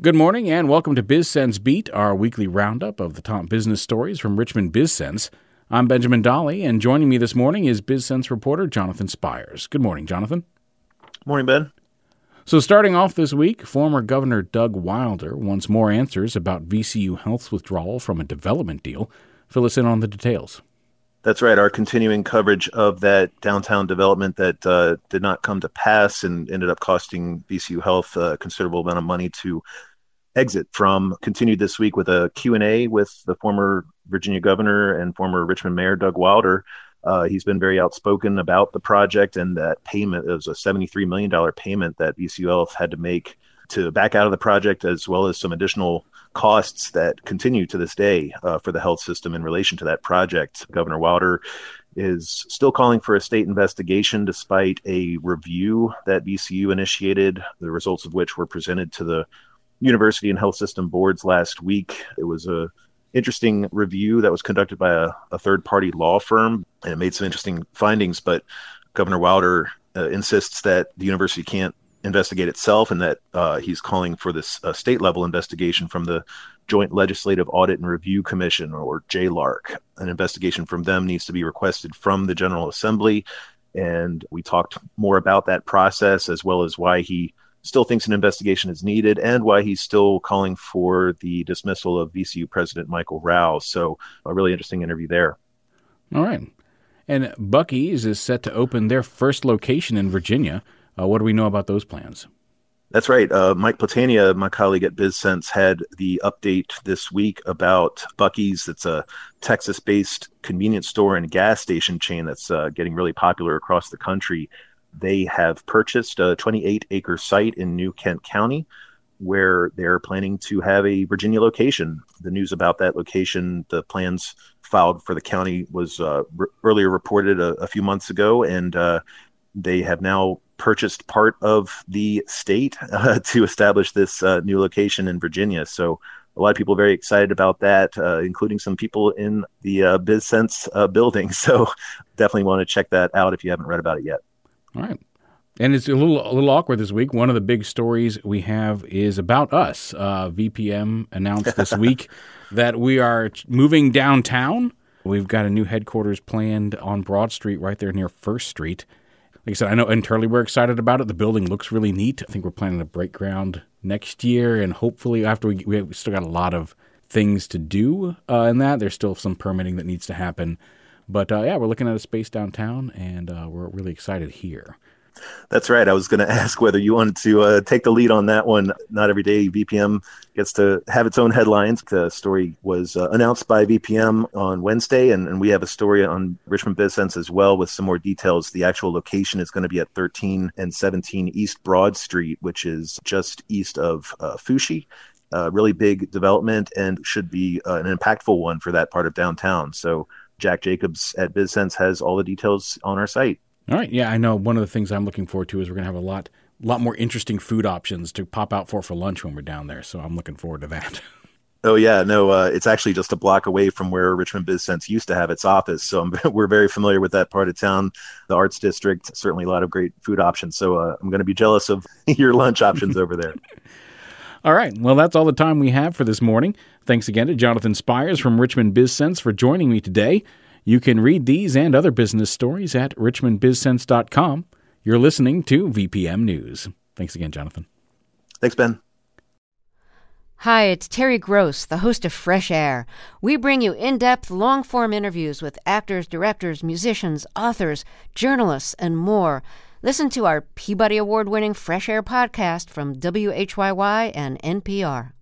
Good morning and welcome to BizSense Beat, our weekly roundup of the top business stories from Richmond BizSense. I'm Benjamin Dolly, and joining me this morning is BizSense reporter Jonathan Spiers. Good morning, Jonathan. Morning, Ben. So, starting off this week, former Governor Doug Wilder wants more answers about VCU Health's withdrawal from a development deal. Fill us in on the details. That's right. Our continuing coverage of that downtown development that uh, did not come to pass and ended up costing VCU Health a considerable amount of money to exit from continued this week with a Q&A with the former Virginia governor and former Richmond mayor Doug Wilder. Uh, he's been very outspoken about the project and that payment. It was a $73 million payment that VCU Health had to make to back out of the project, as well as some additional costs that continue to this day uh, for the health system in relation to that project. Governor Wilder is still calling for a state investigation despite a review that VCU initiated, the results of which were presented to the university and health system boards last week. It was a interesting review that was conducted by a, a third party law firm and it made some interesting findings, but Governor Wilder uh, insists that the university can't investigate itself and that uh, he's calling for this uh, state level investigation from the Joint Legislative Audit and Review Commission or JLARC. An investigation from them needs to be requested from the General Assembly. And we talked more about that process as well as why he still thinks an investigation is needed and why he's still calling for the dismissal of VCU President Michael Rao. So, a really interesting interview there. All right. And Buc-ee's is set to open their first location in Virginia. Uh, what do we know about those plans? That's right. Uh, Mike Platania, my colleague at BizSense, had the update this week about Buc-ee's. It's a Texas based convenience store and gas station chain that's uh, getting really popular across the country. They have purchased a 28 acre site in New Kent County where they're planning to have a Virginia location. The news about that location, the plans filed for the county was uh, r- earlier reported a, a, few months ago, and uh, they have now purchased part of the state uh, to establish this uh, new location in Virginia. So a lot of people very excited about that, uh, including some people in the uh, BizSense uh, building. So definitely want to check that out if you haven't read about it yet. All right. And it's a little a little awkward this week. One of the big stories we have is about us. Uh, VPM announced this week that we are moving downtown. We've got a new headquarters planned on Broad Street, right there near First Street like I said, I know internally we're excited about it. The building looks really neat. I think we're planning to break ground next year, and hopefully after we we still got a lot of things to do uh, in that. There's still some permitting that needs to happen, but uh, yeah, we're looking at a space downtown, and uh, we're really excited here. That's right. I was going to ask whether you wanted to uh, take the lead on that one. Not every day VPM gets to have its own headlines. The story was uh, announced by VPM on Wednesday, and, and, we have a story on Richmond BizSense as well with some more details. The actual location is going to be at 13 and 17 East Broad Street, which is just east of uh, Foushee. Uh, really big development and should be uh, an impactful one for that part of downtown. So Jack Jacobs at BizSense has all the details on our site. All right. Yeah, I know. One of the things I'm looking forward to is we're going to have a lot, lot more interesting food options to pop out for for lunch when we're down there. So I'm looking forward to that. Oh yeah, no, uh, it's actually just a block away from where Richmond BizSense used to have its office. So I'm, we're very familiar with that part of town, the Arts District. Certainly a lot of great food options. So uh, I'm going to be jealous of your lunch options over there. All right. Well, that's all the time we have for this morning. Thanks again to Jonathan Spiers from Richmond BizSense for joining me today. You can read these and other business stories at richmondbizsense.com. You're listening to VPM News. Thanks again, Jonathan. Thanks, Ben. Hi, it's Terry Gross, the host of Fresh Air. We bring you in depth, long form interviews with actors, directors, musicians, authors, journalists, and more. Listen to our Peabody Award winning Fresh Air podcast from WHYY and NPR.